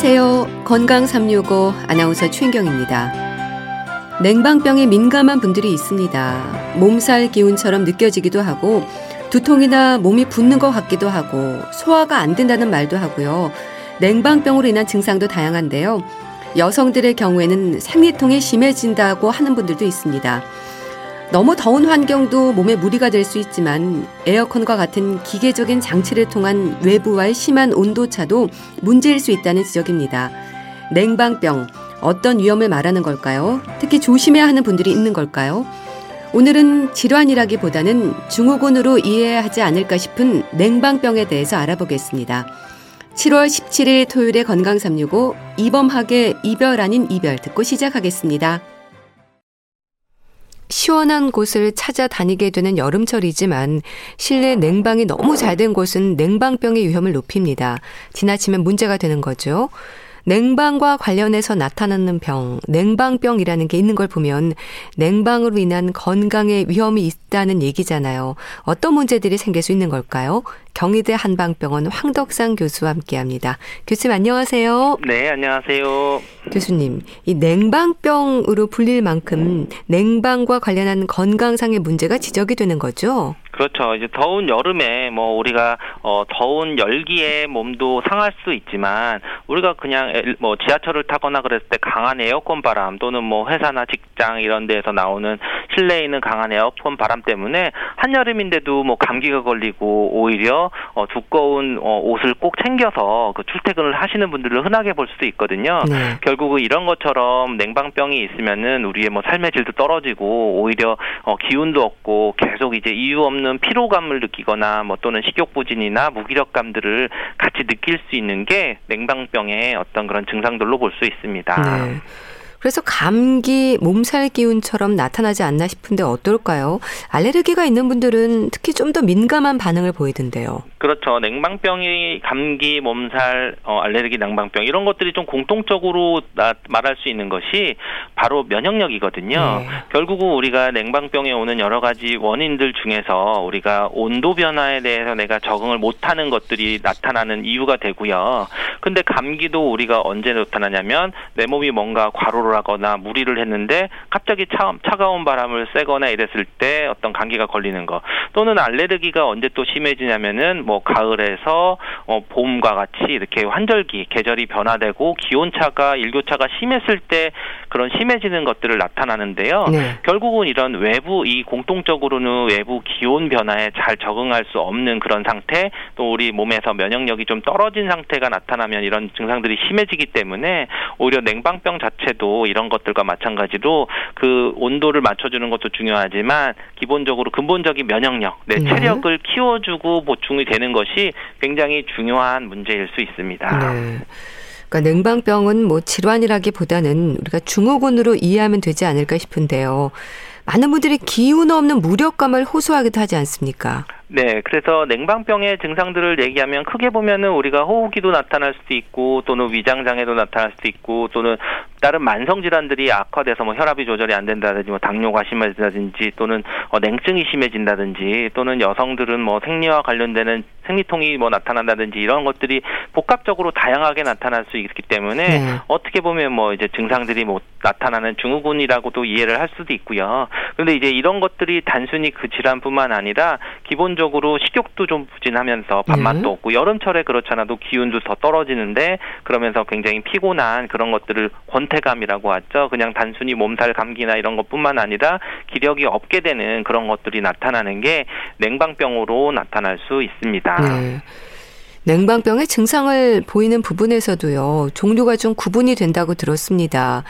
안녕하세요. 건강 365 아나운서 최인경입니다. 냉방병에 민감한 분들이 있습니다. 몸살 기운처럼 느껴지기도 하고 두통이나 몸이 붓는 것 같기도 하고 소화가 안 된다는 말도 하고요. 냉방병으로 인한 증상도 다양한데요. 여성들의 경우에는 생리통이 심해진다고 하는 분들도 있습니다. 너무 더운 환경도 몸에 무리가 될 수 있지만 에어컨과 같은 기계적인 장치를 통한 외부와의 심한 온도차도 문제일 수 있다는 지적입니다. 냉방병, 어떤 위험을 말하는 걸까요? 특히 조심해야 하는 분들이 있는 걸까요? 오늘은 질환이라기보다는 증후군으로 이해해야 하지 않을까 싶은 냉방병에 대해서 알아보겠습니다. 7월 17일 토요일에 건강 365 이범학의 이별 아닌 이별 듣고 시작하겠습니다. 시원한 곳을 찾아다니게 되는 여름철이지만 실내 냉방이 너무 잘 된 곳은 냉방병의 위험을 높입니다. 지나치면 문제가 되는 거죠. 냉방과 관련해서 나타나는 병, 냉방병이라는 게 있는 걸 보면 냉방으로 인한 건강에 위험이 있다는 얘기잖아요. 어떤 문제들이 생길 수 있는 걸까요? 경희대 한방병원 황덕상 교수와 함께 합니다. 교수님 안녕하세요. 네, 안녕하세요. 교수님, 이 냉방병으로 불릴 만큼 냉방과 관련한 건강상의 문제가 지적이 되는 거죠? 그렇죠. 이제 더운 여름에 뭐 우리가 어 더운 열기에 몸도 상할 수 있지만 우리가 그냥 뭐 지하철을 타거나 그랬을 때 강한 에어컨 바람 또는 뭐 회사나 직장 이런 데에서 나오는 실내에 있는 강한 에어컨 바람 때문에 한여름인데도 뭐 감기가 걸리고 오히려 어 두꺼운 어 옷을 꼭 챙겨서 그 출퇴근을 하시는 분들을 흔하게 볼 수도 있거든요. 네. 결국은 이런 것처럼 냉방병이 있으면은 우리의 뭐 삶의 질도 떨어지고 오히려 어 기운도 없고 계속 이제 이유 없는 또는 피로감을 느끼거나 뭐 또는 식욕 부진이나 무기력감들을 같이 느낄 수 있는 게 냉방병의 어떤 그런 증상들로 볼 수 있습니다. 네. 그래서 감기, 몸살 기운처럼 나타나지 않나 싶은데 어떨까요? 알레르기가 있는 분들은 특히 좀 더 민감한 반응을 보이던데요. 그렇죠. 냉방병이 감기, 몸살, 어, 알레르기, 냉방병 이런 것들이 좀 공통적으로 나, 말할 수 있는 것이 바로 면역력이거든요. 네. 결국은 우리가 냉방병에 오는 여러 가지 원인들 중에서 우리가 온도 변화에 대해서 내가 적응을 못하는 것들이 나타나는 이유가 되고요. 근데 감기도 우리가 언제 나타나냐면 내 몸이 뭔가 과로를 하거나 무리를 했는데 갑자기 차, 차가운 바람을 쐬거나 이랬을 때 어떤 감기가 걸리는 거 또는 알레르기가 언제 또 심해지냐면은 뭐 가을에서 어, 봄과 같이 이렇게 환절기 계절이 변화되고 기온차가 일교차가 심했을 때 그런 심 해지는 것들을 나타나는데요. 네. 결국은 이런 외부 이 공통적으로는 외부 기온 변화에 잘 적응할 수 없는 그런 상태 또 우리 몸에서 면역력이 좀 떨어진 상태가 나타나면 이런 증상들이 심해지기 때문에 오히려 냉방병 자체도 이런 것들과 마찬가지로 그 온도를 맞춰주는 것도 중요하지만 기본적으로 근본적인 면역력, 내 네. 체력을 키워주고 보충이 되는 것이 굉장히 중요한 문제일 수 있습니다. 네. 그러니까 냉방병은 뭐 질환이라기보다는 우리가 중후군으로 이해하면 되지 않을까 싶은데요. 많은 분들이 기운 없는 무력감을 호소하기도 하지 않습니까? 네, 그래서 냉방병의 증상들을 얘기하면 크게 보면은 우리가 호흡기도 나타날 수도 있고 또는 위장 장애도 나타날 수도 있고 또는 다른 만성 질환들이 악화돼서 뭐 혈압이 조절이 안 된다든지 뭐 당뇨가 심해진다든지 또는 어, 냉증이 심해진다든지 또는 여성들은 뭐 생리와 관련되는 생리통이 뭐 나타난다든지 이런 것들이 복합적으로 다양하게 나타날 수 있기 때문에 네. 어떻게 보면 뭐 이제 증상들이 뭐 나타나는 증후군이라고도 이해를 할 수도 있고요. 그런데 이제 이런 것들이 단순히 그 질환뿐만 아니라 기본 적으로 식욕도 좀 부진하면서 밥맛도 네. 없고 여름철에 그렇잖아도 기운도 더 떨어지는데 그러면서 굉장히 피곤한 그런 것들을 권태감이라고 하죠. 그냥 단순히 몸살 감기나 이런 것뿐만 아니라 기력이 없게 되는 그런 것들이 나타나는 게 냉방병으로 나타날 수 있습니다. 네. 냉방병의 증상을 보이는 부분에서도요, 종류가 좀 구분이 된다고 들었습니다.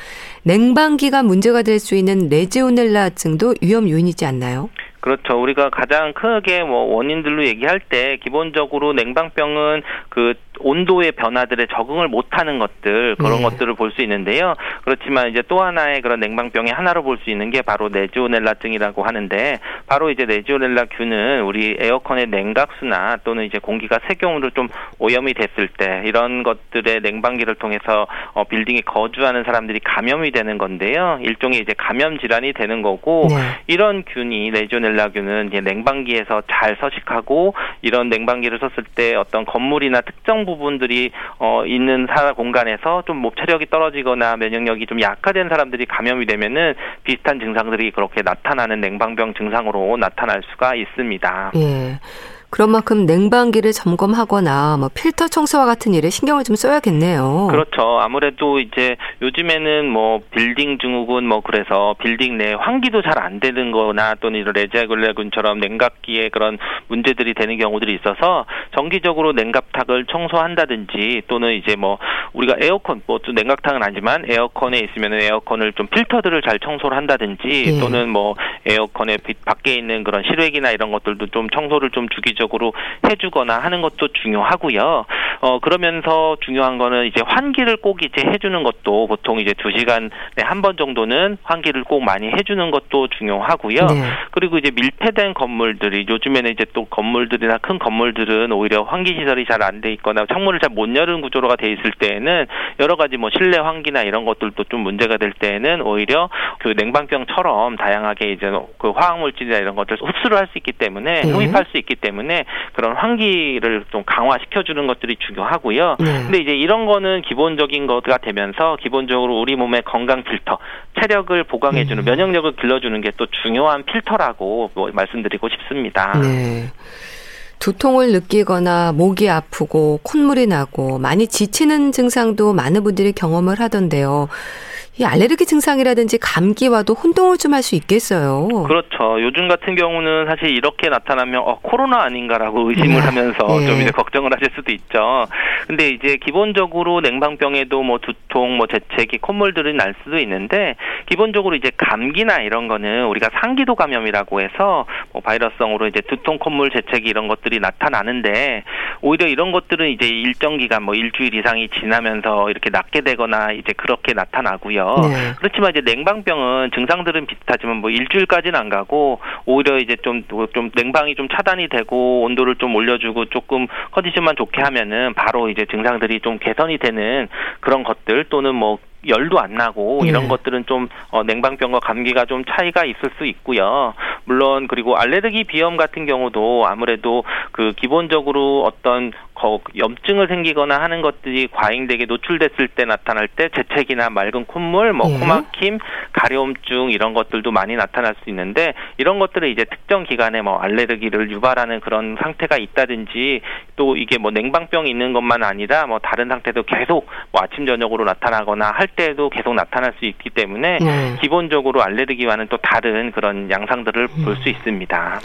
냉방기가 문제가 될 수 있는 레지오넬라증도 위험 요인이지 않나요? 그렇죠. 우리가 가장 크게 뭐 원인들로 얘기할 때 기본적으로 냉방병은 그 온도의 변화들에 적응을 못하는 것들 그런 네. 것들을 볼 수 있는데요. 그렇지만 이제 또 하나의 그런 냉방병의 하나로 볼 수 있는 게 바로 네지오넬라증이라고 하는데 바로 이제 네지오넬라균은 우리 에어컨의 냉각수나 또는 이제 공기가 세경으로 좀 오염이 됐을 때 이런 것들의 냉방기를 통해서 어, 빌딩에 거주하는 사람들이 감염이 되는 건데요. 일종의 이제 감염 질환이 되는 거고 네. 이런 균이 네지오넬라균은 이제 냉방기에서 잘 서식하고 이런 냉방기를 썼을 때 어떤 건물이나 특정 부분들이 어 있는 사 공간에서 좀뭐 체력이 떨어지거나 면역력이 좀 약화된 사람들이 감염이 되면은 비슷한 증상들이 그렇게 나타나는 냉방병 증상으로 나타날 수가 있습니다. 예. 그런 만큼 냉방기를 점검하거나 뭐 필터 청소와 같은 일에 신경을 좀 써야겠네요. 그렇죠. 아무래도 이제 요즘에는 뭐 빌딩 증후군 뭐 그래서 빌딩 내 환기도 잘 안 되는 거나 또는 이런 레지아굴레군처럼 냉각기에 그런 문제들이 되는 경우들이 있어서 정기적으로 냉각탁을 청소한다든지 또는 이제 뭐 우리가 에어컨 뭐 또 냉각탕은 아니지만 에어컨에 있으면 에어컨을 좀 필터들을 잘 청소를 한다든지 예. 또는 뭐 에어컨에 밖에 있는 그런 실외기나 이런 것들도 좀 청소를 좀 주기 주기적으로 해주거나 하는 것도 중요하고요. 어 그러면서 중요한 거는 이제 환기를 꼭 이제 해주는 것도 보통 이제 두 시간에 한 번 정도는 환기를 꼭 많이 해주는 것도 중요하고요. 네. 그리고 이제 밀폐된 건물들이 요즘에는 이제 또 건물들이나 큰 건물들은 오히려 환기 시설이 잘 안 돼 있거나 창문을 잘 못 여는 구조로가 돼 있을 때에는 여러 가지 뭐 실내 환기나 이런 것들도 좀 문제가 될 때에는 오히려 그 냉방병처럼 다양하게 이제 그 화학 물질이나 이런 것들 흡수를 할 수 있기 때문에 네. 흡입할 수 있기 때문에 때문에 그런 환기를 좀 강화시켜 주는 것들이 중요하고요. 네. 근데 이제 이런 거는 기본적인 거가 되면서 기본적으로 우리 몸의 건강 필터, 체력을 보강해 주는 음. 면역력을 길러 주는 게 또 중요한 필터라고 뭐 말씀드리고 싶습니다. 네. 두통을 느끼거나 목이 아프고 콧물이 나고 많이 지치는 증상도 많은 분들이 경험을 하던데요. 이 알레르기 증상이라든지 감기와도 혼동을 좀 할 수 있겠어요. 그렇죠. 요즘 같은 경우는 사실 이렇게 나타나면 어, 코로나 아닌가라고 의심을 네. 하면서 네. 좀 이제 걱정을 하실 수도 있죠. 근데 이제 기본적으로 냉방병에도 뭐 두통, 뭐 재채기, 콧물들이 날 수도 있는데 기본적으로 이제 감기나 이런 거는 우리가 상기도 감염이라고 해서 뭐 바이러스성으로 이제 두통, 콧물, 재채기 이런 것들이 나타나는데 오히려 이런 것들은 이제 일정 기간 뭐 일주일 이상이 지나면서 이렇게 낫게 되거나 이제 그렇게 나타나고요. 네. 그렇지만 이제 냉방병은 증상들은 비슷하지만 뭐 일주일까지는 안 가고 오히려 이제 좀좀 좀 냉방이 좀 차단이 되고 온도를 좀 올려주고 조금 컨디션만 좋게 하면은 바로 이제 증상들이 좀 개선이 되는 그런 것들 또는 뭐 열도 안 나고 이런 네. 것들은 좀 어, 냉방병과 감기가 좀 차이가 있을 수 있고요. 물론 그리고 알레르기 비염 같은 경우도 아무래도 그 기본적으로 어떤 염증을 생기거나 하는 것들이 과잉되게 노출됐을 때 나타날 때 재채기나 맑은 콧물, 뭐 네. 코막힘, 가려움증 이런 것들도 많이 나타날 수 있는데 이런 것들을 이제 특정 기간에 뭐 알레르기를 유발하는 그런 상태가 있다든지 또 이게 뭐 냉방병이 있는 것만 아니라 뭐 다른 상태도 계속 뭐 아침 저녁으로 나타나거나 할 때도 계속 나타날 수 있기 때문에 네. 기본적으로 알레르기와는 또 다른 그런 양상들을 음. 볼수 있습니다.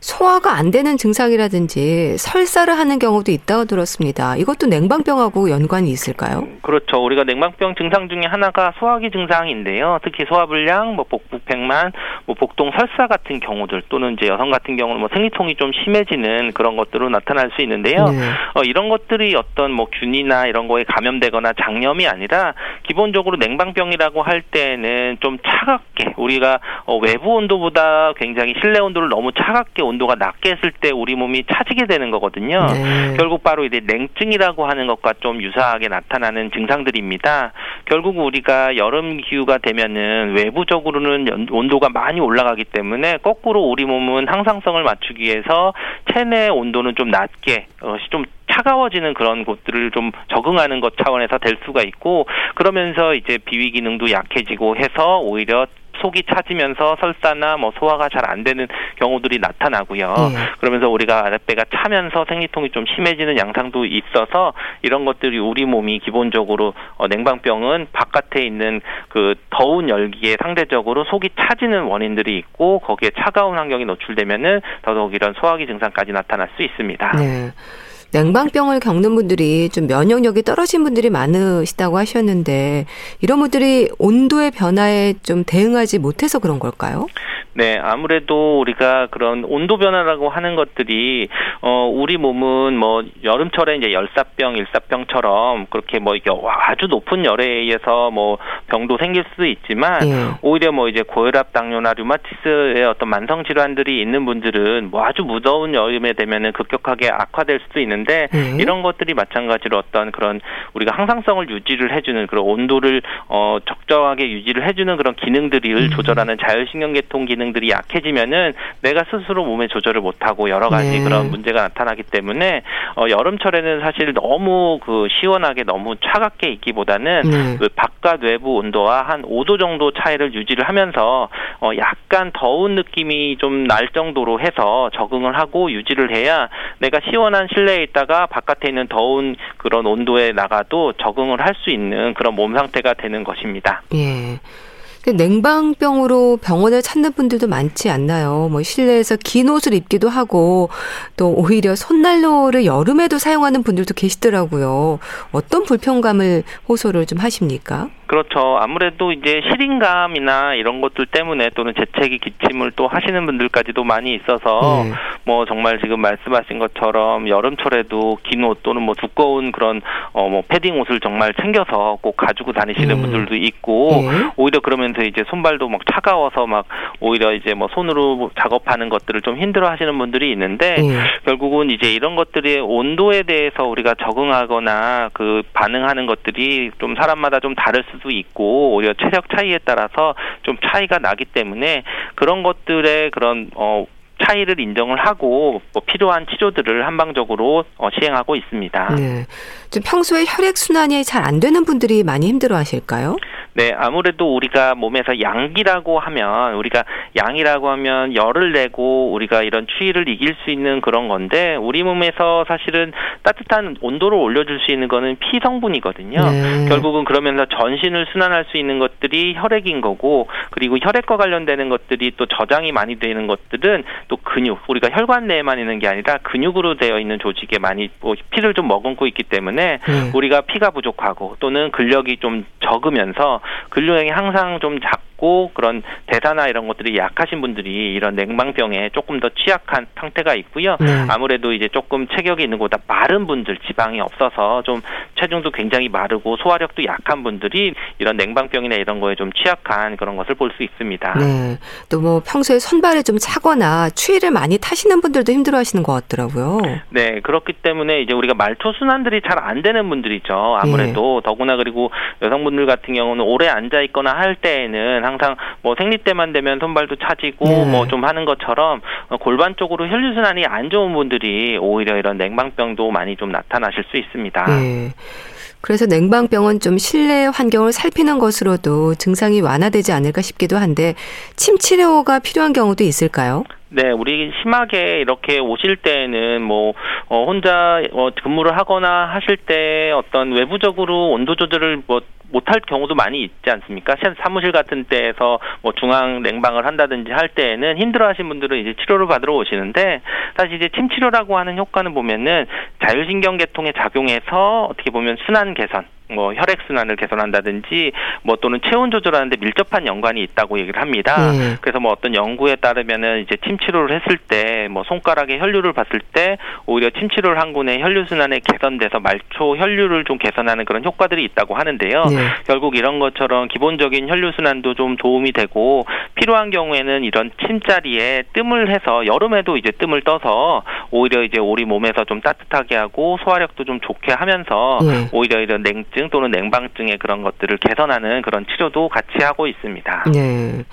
소화가 안 되는 증상이라든지 설사를 하는 경우도 있다고 들었습니다. 이것도 냉방병하고 연관이 있을까요? 그렇죠. 우리가 냉방병 증상 중에 하나가 소화기 증상인데요. 특히 소화불량, 뭐 복부 팽만, 뭐 복동 설사 같은 경우들 또는 이제 여성 같은 경우는 뭐 생리통이 좀 심해지는 그런 것들로 나타날 수 있는데요. 네. 어, 이런 것들이 어떤 뭐 균이나 이런 거에 감염되거나 장염이 아니라 기본적으로 냉방병이라고 할 때는 좀 차갑게 우리가 어, 외부 온도보다 굉장히 실내 온도를 너무 차갑게 온도가 낮게 했을 때 우리 몸이 차지게 되는 거거든요. 네. 결국 바로 이제 냉증이라고 하는 것과 좀 유사하게 나타나는 증상들입니다. 결국 우리가 여름 기후가 되면은 외부적으로는 온도가 많이 올라가기 때문에 거꾸로 우리 몸은 항상성을 맞추기 위해서 체내 온도는 좀 낮게 어, 좀 차가워지는 그런 곳들을 좀 적응하는 것 차원에서 될 수가 있고 그러면서 이제 비위 기능도 약해지고 해서 오히려 속이 차지면서 설사나 뭐 소화가 잘 안 되는 경우들이 나타나고요. 네. 그러면서 우리가 아랫배가 차면서 생리통이 좀 심해지는 양상도 있어서 이런 것들이 우리 몸이 기본적으로 어, 냉방병은 바깥에 있는 그 더운 열기에 상대적으로 속이 차지는 원인들이 있고 거기에 차가운 환경이 노출되면은 더더욱 이런 소화기 증상까지 나타날 수 있습니다. 네. 냉방병을 겪는 분들이 좀 면역력이 떨어진 분들이 많으시다고 하셨는데 이런 분들이 온도의 변화에 좀 대응하지 못해서 그런 걸까요? 네, 아무래도 우리가 그런 온도 변화라고 하는 것들이 어 우리 몸은 뭐 여름철에 이제 열사병, 일사병처럼 그렇게 뭐 이게 아주 높은 열에 의해서 뭐 병도 생길 수도 있지만 예. 오히려 뭐 이제 고혈압, 당뇨나 류마티스의 어떤 만성 질환들이 있는 분들은 뭐 아주 무더운 여름에 되면은 급격하게 악화될 수도 있는데 예. 이런 것들이 마찬가지로 어떤 그런 우리가 항상성을 유지를 해주는 그런 온도를 어 적정하게 유지를 해주는 그런 기능들을 음. 조절하는 자율신경계통 기능 기능들이 약해지면은 내가 스스로 몸의 조절을 못하고 여러 가지 네. 그런 문제가 나타나기 때문에 어, 여름철에는 사실 너무 그 시원하게 너무 차갑게 있기보다는 네. 그 바깥 외부 온도와 한 5도 정도 차이를 유지를 하면서 어, 약간 더운 느낌이 좀 날 정도로 해서 적응을 하고 유지를 해야 내가 시원한 실내에 있다가 바깥에 있는 더운 그런 온도에 나가도 적응을 할 수 있는 그런 몸 상태가 되는 것입니다. 예. 그 냉방병으로 병원을 찾는 분들도 많지 않나요? 뭐 실내에서 긴 옷을 입기도 하고 또 오히려 손난로를 여름에도 사용하는 분들도 계시더라고요. 어떤 불편감을 호소를 좀 하십니까? 그렇죠. 아무래도 이제 시린감이나 이런 것들 때문에 또는 재채기 기침을 또 하시는 분들까지도 많이 있어서 네. 뭐 정말 지금 말씀하신 것처럼 여름철에도 긴 옷 또는 뭐 두꺼운 그런 어 뭐 패딩 옷을 정말 챙겨서 꼭 가지고 다니시는 음. 분들도 있고 네. 오히려 그러면서 이제 손발도 막 차가워서 막 오히려 이제 뭐 손으로 작업하는 것들을 좀 힘들어 하시는 분들이 있는데 네. 결국은 이제 이런 것들이 온도에 대해서 우리가 적응하거나 그 반응하는 것들이 좀 사람마다 좀 다를 수 수도 있고 오히려 체력 차이에 따라서 좀 차이가 나기 때문에 그런 것들의 그런 어 차이를 인정을 하고 뭐 필요한 치료들을 한방적으로 어, 시행하고 있습니다. 네. 좀 평소에 혈액 순환이 잘 안 되는 분들이 많이 힘들어하실까요? 네, 아무래도 우리가 몸에서 양기라고 하면 우리가 양이라고 하면 열을 내고 우리가 이런 추위를 이길 수 있는 그런 건데 우리 몸에서 사실은 따뜻한 온도를 올려줄 수 있는 거는 피 성분이거든요. 네. 결국은 그러면서 전신을 순환할 수 있는 것들이 혈액인 거고 그리고 혈액과 관련되는 것들이 또 저장이 많이 되는 것들은 또 근육 우리가 혈관 내에만 있는 게 아니라 근육으로 되어 있는 조직에 많이 뭐 피를 좀 머금고 있기 때문에 네. 우리가 피가 부족하고 또는 근력이 좀 적으면서 근육량이 항상 좀 작 고 그런 대사나 이런 것들이 약하신 분들이 이런 냉방병에 조금 더 취약한 상태가 있고요. 네. 아무래도 이제 조금 체격이 있는 것보다 마른 분들 지방이 없어서 좀 체중도 굉장히 마르고 소화력도 약한 분들이 이런 냉방병이나 이런 거에 좀 취약한 그런 것을 볼 수 있습니다. 네. 또 뭐 평소에 손발이 좀 차거나 추위를 많이 타시는 분들도 힘들어 하시는 것 같더라고요. 네, 그렇기 때문에 이제 우리가 말초 순환들이 잘 안 되는 분들이죠. 아무래도 네. 더구나 그리고 여성분들 같은 경우는 오래 앉아 있거나 할 때에는 항상 뭐 생리 때만 되면 손발도 차지고 네. 뭐좀 하는 것처럼 골반 쪽으로 혈류 순환이 안 좋은 분들이 오히려 이런 냉방병도 많이 좀 나타나실 수 있습니다. 네. 그래서 냉방병은 좀 실내 환경을 살피는 것으로도 증상이 완화되지 않을까 싶기도 한데 침 치료가 필요한 경우도 있을까요? 네, 우리 심하게 이렇게 오실 때에는 뭐 어, 혼자 어, 근무를 하거나 하실 때 어떤 외부적으로 온도 조절을 뭐 못할 경우도 많이 있지 않습니까? 사무실 같은 데에서 뭐 중앙 냉방을 한다든지 할 때에는 힘들어하신 분들은 이제 치료를 받으러 오시는데 사실 이제 침 치료라고 하는 효과는 보면은 자율신경계통에 작용해서 어떻게 보면 순환 개선 뭐 혈액 순환을 개선한다든지 뭐 또는 체온 조절하는데 밀접한 연관이 있다고 얘기를 합니다. 네. 그래서 뭐 어떤 연구에 따르면은 이제 침 치료를 했을 때 뭐 손가락에 혈류를 봤을 때 오히려 침 치료를 한 군에 혈류 순환에 개선돼서 말초 혈류를 좀 개선하는 그런 효과들이 있다고 하는데요. 네. 결국 이런 것처럼 기본적인 혈류 순환도 좀 도움이 되고 필요한 경우에는 이런 침자리에 뜸을 해서 여름에도 이제 뜸을 떠서 오히려 이제 우리 몸에서 좀 따뜻하게 하고 소화력도 좀 좋게 하면서 네. 오히려 이런 냉증 우울증 또는 냉방증의 그런 것들을 개선하는 그런 치료도 같이 하고 있습니다. 네.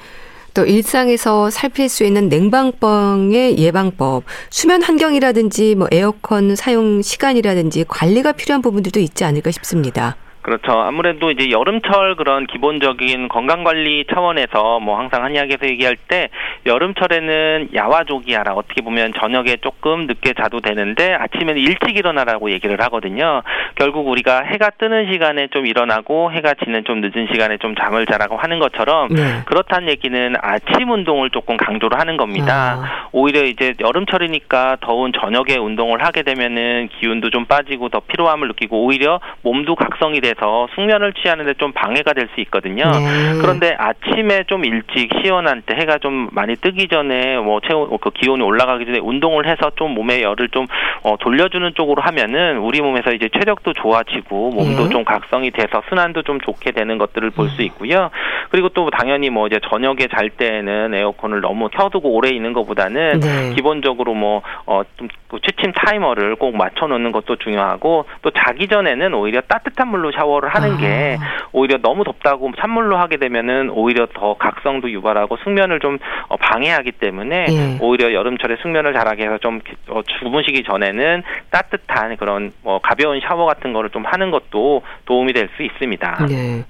또 일상에서 살필 수 있는 냉방병의 예방법, 수면 환경이라든지 뭐 에어컨 사용 시간이라든지 관리가 필요한 부분들도 있지 않을까 싶습니다. 그렇죠. 아무래도 이제 여름철 그런 기본적인 건강 관리 차원에서 뭐 항상 한의학에서 얘기할 때 여름철에는 야와조기하라 어떻게 보면 저녁에 조금 늦게 자도 되는데 아침에는 일찍 일어나라고 얘기를 하거든요. 결국 우리가 해가 뜨는 시간에 좀 일어나고 해가 지는 좀 늦은 시간에 좀 잠을 자라고 하는 것처럼 네. 그렇다는 얘기는 아침 운동을 조금 강조를 하는 겁니다. 아. 오히려 이제 여름철이니까 더운 저녁에 운동을 하게 되면은 기운도 좀 빠지고 더 피로함을 느끼고 오히려 몸도 각성이 돼서 돼서 숙면을 취하는데 좀 방해가 될 수 있거든요. 네. 그런데 아침에 좀 일찍 시원한 때 해가 좀 많이 뜨기 전에 뭐 체온 그 기온이 올라가기 전에 운동을 해서 좀 몸의 열을 좀 어, 돌려주는 쪽으로 하면은 우리 몸에서 이제 체력도 좋아지고 몸도 네. 좀 각성이 돼서 순환도 좀 좋게 되는 것들을 볼수 음. 있고요. 그리고 또 당연히 뭐 이제 저녁에 잘 때는 에어컨을 너무 켜두고 오래 있는 것보다는 네. 기본적으로 뭐어좀 그 취침 타이머를 꼭 맞춰 놓는 것도 중요하고 또 자기 전에는 오히려 따뜻한 물로 샤워 를 하는 아. 게 오히려 너무 덥다고 찬물로 하게 되면은 오히려 더 각성도 유발하고 숙면을 좀 어, 방해하기 때문에 예. 오히려 여름철에 숙면을 잘하게 해서 좀 어, 주무시기 전에는 따뜻한 그런 뭐 가벼운 샤워 같은 거를 좀 하는 것도 도움이 될 수 있습니다. 네.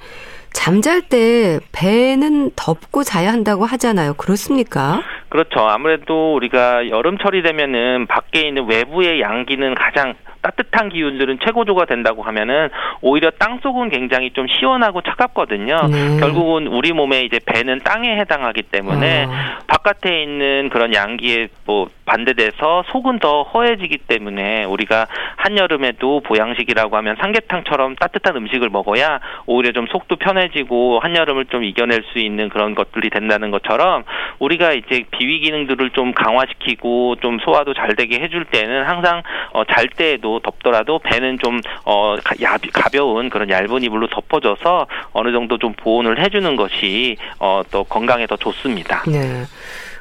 잠잘 때 배는 덮고 자야 한다고 하잖아요. 그렇습니까? 그렇죠. 아무래도 우리가 여름철이 되면은 밖에 있는 외부의 양기는 가장 따뜻한 기운들은 최고조가 된다고 하면은 오히려 땅 속은 굉장히 좀 시원하고 차갑거든요. 네. 결국은 우리 몸에 이제 배는 땅에 해당하기 때문에 어. 바깥에 있는 그런 양기에 뭐 반대돼서 속은 더 허해지기 때문에 우리가 한여름에도 보양식이라고 하면 삼계탕처럼 따뜻한 음식을 먹어야 오히려 좀 속도 편해지고 한여름을 좀 이겨낼 수 있는 그런 것들이 된다는 것처럼 우리가 이제 비위 기능들을 좀 강화시키고 좀 소화도 잘 되게 해줄 때는 항상 어, 잘 때에도 덥더라도 배는 좀 어, 가벼운 그런 얇은 이불로 덮어줘서 어느 정도 좀 보온을 해주는 것이 어, 또 건강에 더 좋습니다. 네.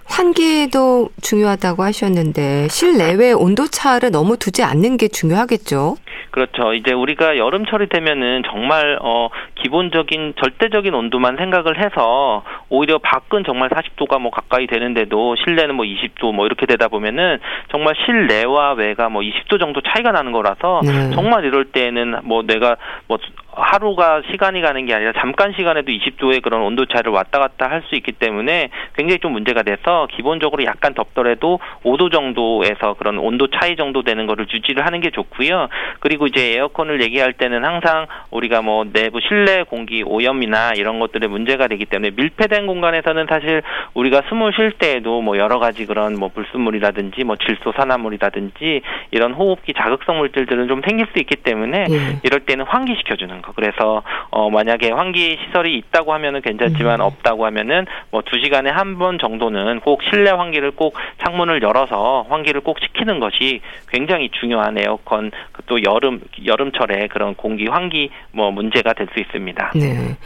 환기도 중요하다고 하셨는데 실내외 온도 차를 너무 두지 않는 게 중요하겠죠. 그렇죠. 이제 우리가 여름철이 되면은 정말 어 기본적인 절대적인 온도만 생각을 해서 오히려 밖은 정말 40도가 뭐 가까이 되는데도 실내는 뭐 20도 뭐 이렇게 되다 보면은 정말 실내와 외가 뭐 20도 정도 차이가 나는 거라서 네. 정말 이럴 때는 뭐 내가 뭐 하루가 시간이 가는 게 아니라 잠깐 시간에도 20도의 그런 온도 차를 왔다 갔다 할 수 있기 때문에 굉장히 좀 문제가 돼서 기본적으로 약간 덥더라도 5도 정도에서 그런 온도 차이 정도 되는 거를 유지를 하는 게 좋고요. 그리고 이제 에어컨을 얘기할 때는 항상 우리가 뭐 내부 실내 공기 오염이나 이런 것들의 문제가 되기 때문에 밀폐된 공간에서는 사실 우리가 숨을 쉴 때에도 뭐 여러 가지 그런 뭐 불순물이라든지 뭐 질소 산화물이라든지 이런 호흡기 자극성 물질들은 좀 생길 수 있기 때문에 예. 이럴 때는 환기시켜 주는 거. 그래서 어 만약에 환기 시설이 있다고 하면은 괜찮지만 음. 없다고 하면은 뭐 두 시간에 한 번 정도는 꼭 실내 환기를 꼭 창문을 열어서 환기를 꼭 시키는 것이 굉장히 중요한 에어컨 또 여름 여름철에 그런 공기 환기 뭐 문제가 될 수 있습니다. 네.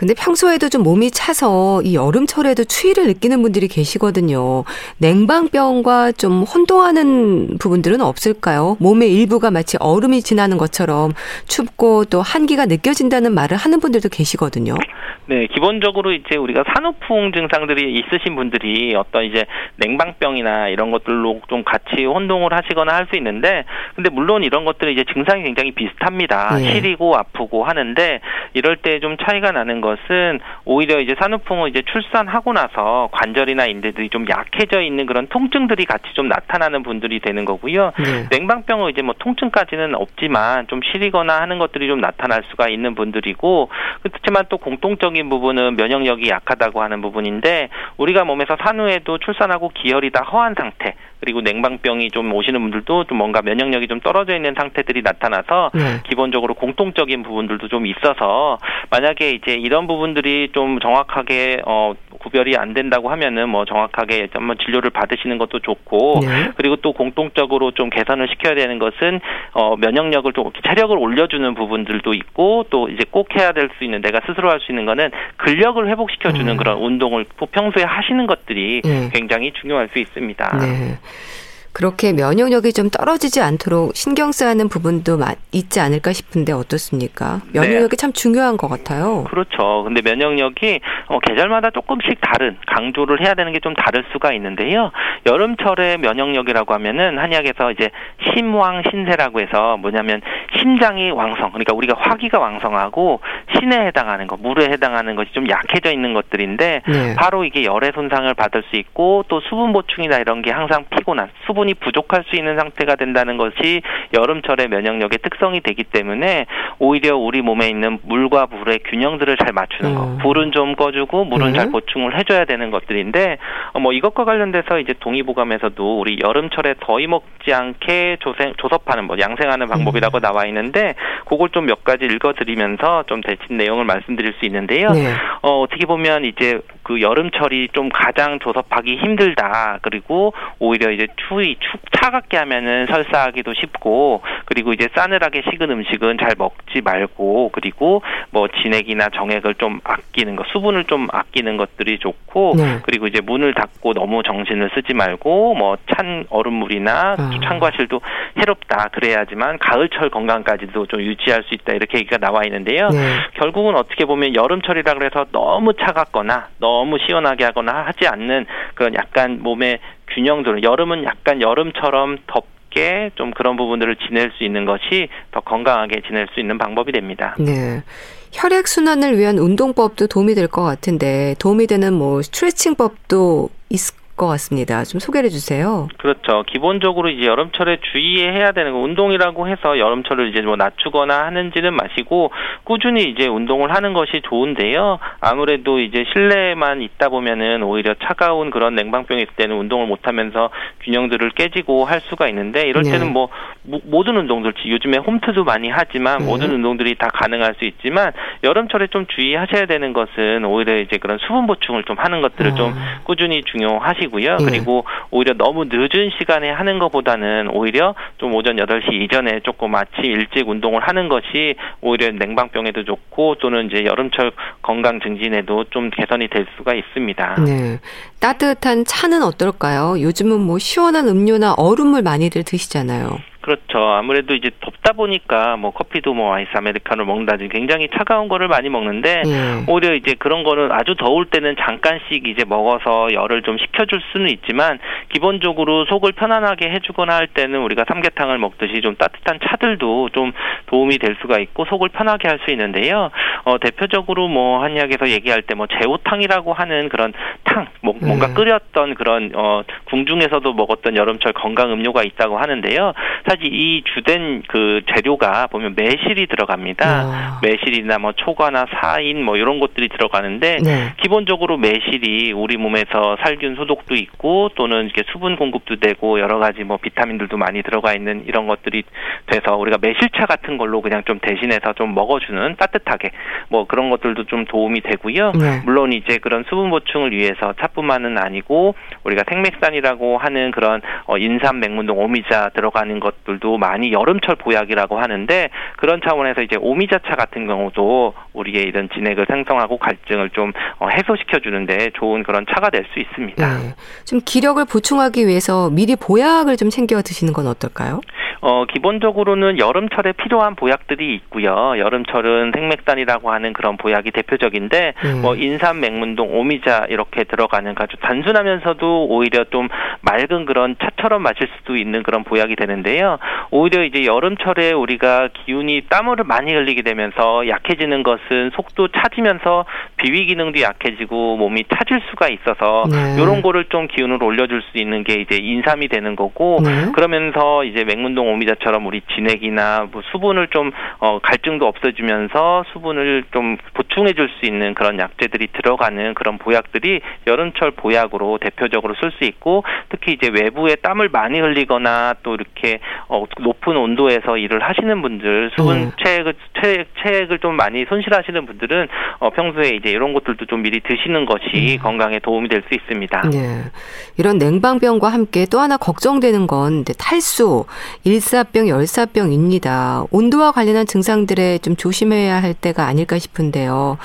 근데 평소에도 좀 몸이 차서 이 여름철에도 추위를 느끼는 분들이 계시거든요. 냉방병과 좀 혼동하는 부분들은 없을까요? 몸의 일부가 마치 얼음이 지나는 것처럼 춥고 또 한기가 느껴진다는 말을 하는 분들도 계시거든요. 네, 기본적으로 이제 우리가 산후풍 증상들이 있으신 분들이 어떤 이제 냉방병이나 이런 것들로 좀 같이 혼동을 하시거나 할 수 있는데, 근데 물론 이런 것들은 이제 증상이 굉장히 비슷합니다. 네. 시리고 아프고 하는데 이럴 때 좀 차이가 나는 것. 것은 오히려 이제 산후풍은 이제 출산하고 나서 관절이나 인대들이 좀 약해져 있는 그런 통증들이 같이 좀 나타나는 분들이 되는 거고요. 네. 냉방병은 이제 뭐 통증까지는 없지만 좀 시리거나 하는 것들이 좀 나타날 수가 있는 분들이고 그렇지만 또 공통적인 부분은 면역력이 약하다고 하는 부분인데 우리가 몸에서 산후에도 출산하고 기혈이 다 허한 상태 그리고 냉방병이 좀 오시는 분들도 좀 뭔가 면역력이 좀 떨어져 있는 상태들이 나타나서 네. 기본적으로 공통적인 부분들도 좀 있어서 만약에 이제 이런 부분들이 좀 정확하게 어 구별이 안 된다고 하면은 뭐 정확하게 한번 진료를 받으시는 것도 좋고 네. 그리고 또 공통적으로 좀 개선을 시켜야 되는 것은 어 면역력을 좀 체력을 올려주는 부분들도 있고 또 이제 꼭 해야 될 수 있는 내가 스스로 할 수 있는 거는 근력을 회복시켜 주는 음. 그런 운동을 평소에 하시는 것들이 네. 굉장히 중요할 수 있습니다. 네. 그렇게 면역력이 좀 떨어지지 않도록 신경 써야 하는 부분도 있지 않을까 싶은데 어떻습니까? 면역력이 네. 참 중요한 것 같아요. 그렇죠. 근데 면역력이 어, 계절마다 조금씩 다른 강조를 해야 되는 게 좀 다를 수가 있는데요. 여름철에 면역력이라고 하면은 한약에서 이제 심왕 신세라고 해서 뭐냐면 심장이 왕성, 그러니까 우리가 화기가 왕성하고 신에 해당하는 것, 물에 해당하는 것이 좀 약해져 있는 것들인데 네. 바로 이게 열의 손상을 받을 수 있고 또 수분 보충이나 이런 게 항상 피곤한 수분 수분이 부족할 수 있는 상태가 된다는 것이 여름철의 면역력의 특성이 되기 때문에 오히려 우리 몸에 있는 물과 불의 균형들을 잘 맞추는 것. 음. 불은 좀 꺼주고 물은 네. 잘 보충을 해줘야 되는 것들인데 어, 뭐 이것과 관련돼서 이제 동의보감에서도 우리 여름철에 더위 먹지 않게 조생, 조섭하는 뭐 양생하는 방법이라고 음. 나와 있는데 그걸 좀 몇 가지 읽어드리면서 좀 대신 내용을 말씀드릴 수 있는데요. 네. 어, 어떻게 보면 이제 그 여름철이 좀 가장 조섭하기 힘들다. 그리고 오히려 이제 추위 축 차갑게 하면은 설사하기도 쉽고 그리고 이제 싸늘하게 식은 음식은 잘 먹지 말고 그리고 뭐 진액이나 정액을 좀 아끼는 것 수분을 좀 아끼는 것들이 좋고 네. 그리고 이제 문을 닫고 너무 정신을 쓰지 말고 뭐 찬 얼음물이나 아. 찬 과실도 해롭다 그래야지만 가을철 건강까지도 좀 유지할 수 있다 이렇게 얘기가 나와 있는데요. 네. 결국은 어떻게 보면 여름철이라 그래서 너무 차갑거나 너무 시원하게 하거나 하지 않는 그런 약간 몸의 균형들 여름은 약간 여름처럼 덥게 좀 그런 부분들을 지낼 수 있는 것이 더 건강하게 지낼 수 있는 방법이 됩니다. 네. 혈액 순환을 위한 운동법도 도움이 될 것 같은데 도움이 되는 뭐 스트레칭법도 있을 것 같습니다. 좀 소개해 주세요. 그렇죠. 기본적으로 이제 여름철에 주의해야 되는 거 운동이라고 해서 여름철을 이제 뭐 낮추거나 하는지는 마시고 꾸준히 이제 운동을 하는 것이 좋은데요. 아무래도 이제 실내에만 있다 보면은 오히려 차가운 그런 냉방병이 있을 때는 운동을 못 하면서 균형들을 깨지고 할 수가 있는데 이럴 네. 때는 네. 뭐 모든 운동들 요즘에 홈트도 많이 하지만 네. 모든 운동들이 다 가능할 수 있지만 여름철에 좀 주의하셔야 되는 것은 오히려 이제 그런 수분 보충을 좀 하는 것들을 아. 좀 꾸준히 중요하시고 하시고요. 네. 그리고 오히려 너무 늦은 시간에 하는 것보다는 오히려 좀 오전 8시 이전에 조금 아침 일찍 운동을 하는 것이 오히려 냉방병에도 좋고 또는 이제 여름철 건강 증진에도 좀 개선이 될 수가 있습니다. 네. 따뜻한 차는 어떨까요? 요즘은 뭐 시원한 음료나 얼음물 많이들 드시잖아요. 그렇죠. 아무래도 이제 덥다 보니까 뭐 커피도 뭐 아이스 아메리카노 먹는다든지 굉장히 차가운 거를 많이 먹는데 예. 오히려 이제 그런 거는 아주 더울 때는 잠깐씩 이제 먹어서 열을 좀 식혀줄 수는 있지만 기본적으로 속을 편안하게 해주거나 할 때는 우리가 삼계탕을 먹듯이 좀 따뜻한 차들도 좀 도움이 될 수가 있고 속을 편하게 할 수 있는데요. 어, 대표적으로 뭐 한의학에서 얘기할 때 뭐 제오탕이라고 하는 그런 탕, 뭐, 뭔가 예. 끓였던 그런 어, 궁중에서도 먹었던 여름철 건강 음료가 있다고 하는데요. 사실 이 주된 그 재료가 보면 매실이 들어갑니다. 아. 매실이나 뭐 초과나 사인 뭐 이런 것들이 들어가는데 네. 기본적으로 매실이 우리 몸에서 살균 소독도 있고 또는 이렇게 수분 공급도 되고 여러 가지 뭐 비타민들도 많이 들어가 있는 이런 것들이 돼서 우리가 매실차 같은 걸로 그냥 좀 대신해서 좀 먹어주는 따뜻하게 뭐 그런 것들도 좀 도움이 되고요. 네. 물론 이제 그런 수분 보충을 위해서 차뿐만은 아니고 우리가 생맥산이라고 하는 그런 어 인삼 맹문동 오미자 들어가는 것 것들도 많이 여름철 보약이라고 하는데 그런 차원에서 이제 오미자차 같은 경우도 우리의 이런 진액을 생성하고 갈증을 좀 어, 해소시켜 주는데 좋은 그런 차가 될 수 있습니다. 네. 좀 기력을 보충하기 위해서 미리 보약을 좀 챙겨 드시는 건 어떨까요? 어, 기본적으로는 여름철에 필요한 보약들이 있고요. 여름철은 생맥산이라고 하는 그런 보약이 대표적인데 음. 뭐 인삼, 맹문동, 오미자 이렇게 들어가는 아주 단순하면서도 오히려 좀 맑은 그런 차처럼 마실 수도 있는 그런 보약이 되는데요. 오히려 이제 여름철에 우리가 기운이 땀을 많이 흘리게 되면서 약해지는 것은 속도 차지면서 비위 기능도 약해지고 몸이 차질 수가 있어서 네. 이런 거를 좀 기운을 올려줄 수 있는 게 이제 인삼이 되는 거고 네. 그러면서 이제 맹문동 오미자처럼 우리 진액이나 뭐 수분을 좀 어, 갈증도 없어지면서 수분을 좀 보충해 줄 수 있는 그런 약재들이 들어가는 그런 보약들이 여름철 보약으로 대표적으로 쓸 수 있고 특히 이제 외부에 땀을 많이 흘리거나 또 이렇게 어, 높은 온도에서 일을 하시는 분들 수분 음. 체액을 체액, 체액을 좀 많이 손실하시는 분들은 어, 평소에 이제 이런 것들도 좀 미리 드시는 것이 음. 건강에 도움이 될 수 있습니다. 네. 이런 냉방병과 함께 또 하나 걱정되는 건 탈수, 일사병, 열사병입니다. 온도와 관련한 증상들에 좀 조심해야 할 때가 아닐까 싶은데요.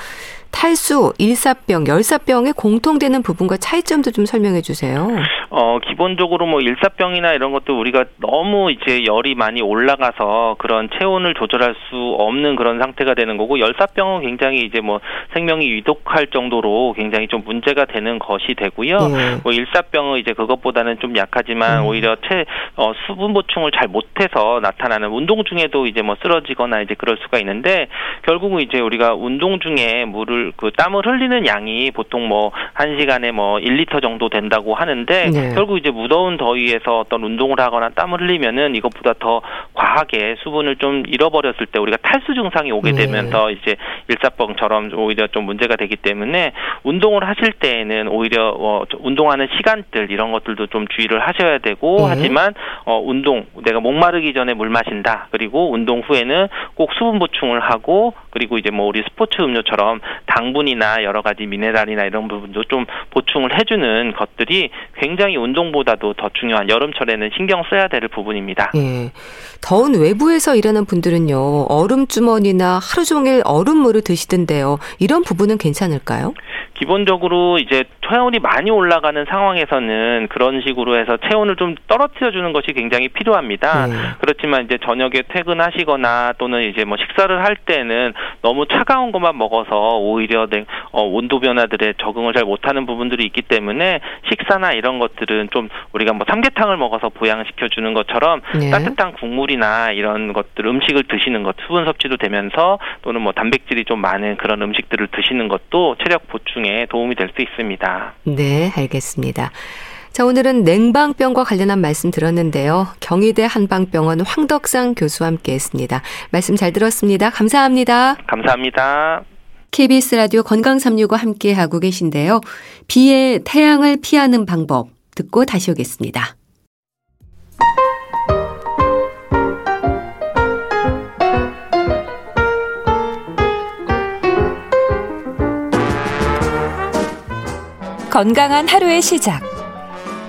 탈수, 일사병, 열사병의 공통되는 부분과 차이점도 좀 설명해 주세요. 어, 기본적으로 뭐 일사병이나 이런 것도 우리가 너무 이제 열이 많이 올라가서 그런 체온을 조절할 수 없는 그런 상태가 되는 거고 열사병은 굉장히 이제 뭐 생명이 위독할 정도로 굉장히 좀 문제가 되는 것이 되고요. 네. 뭐 일사병은 이제 그것보다는 좀 약하지만 음. 오히려 체 어, 수분 보충을 잘 못해서 나타나는 운동 중에도 이제 뭐 쓰러지거나 이제 그럴 수가 있는데 결국은 이제 우리가 운동 중에 물을 그 땀을 흘리는 양이 보통 뭐 한 시간에 뭐 1리터 정도 된다고 하는데 네. 결국 이제 무더운 더위에서 어떤 운동을 하거나 땀을 흘리면은 이것보다 더 과하게 수분을 좀 잃어버렸을 때 우리가 탈수 증상이 오게 네. 되면서 이제 일사병처럼 오히려 좀 문제가 되기 때문에 운동을 하실 때에는 오히려 어 운동하는 시간들 이런 것들도 좀 주의를 하셔야 되고 네. 하지만 어 운동 내가 목마르기 전에 물 마신다 그리고 운동 후에는 꼭 수분 보충을 하고 그리고 이제 뭐 우리 스포츠 음료처럼 당분이나 여러 가지 미네랄이나 이런 부분도 좀 보충 보충을 해주는 것들이 굉장히 운동보다도 더 중요한 여름철에는 신경 써야 될 부분입니다. 예. 더운 외부에서 일하는 분들은요, 얼음 주머니나 하루 종일 얼음물을 드시던데요. 이런 부분은 괜찮을까요? 기본적으로 이제 체온이 많이 올라가는 상황에서는 그런 식으로 해서 체온을 좀 떨어뜨려 주는 것이 굉장히 필요합니다. 네. 그렇지만 이제 저녁에 퇴근하시거나 또는 이제 뭐 식사를 할 때는 너무 차가운 것만 먹어서 오히려 어, 온도 변화들에 적응을 잘 못하는 부분들이 있기 때문에 식사나 이런 것들은 좀 우리가 뭐 삼계탕을 먹어서 보양시켜 주는 것처럼 네. 따뜻한 국물이나 이런 것들 음식을 드시는 것 수분 섭취도 되면서 또는 뭐 단백질이 좀 많은 그런 음식들을 드시는 것도 체력 보충에 도움이 될 수 있습니다. 네, 알겠습니다. 자, 오늘은 냉방병과 관련한 말씀 들었는데요. 경희대 한방병원 황덕상 교수와 함께 했습니다. 말씀 잘 들었습니다. 감사합니다. 감사합니다. KBS 라디오 건강365 함께 하고 계신데요. 비에 태양을 피하는 방법 듣고 다시 오겠습니다. 건강한 하루의 시작.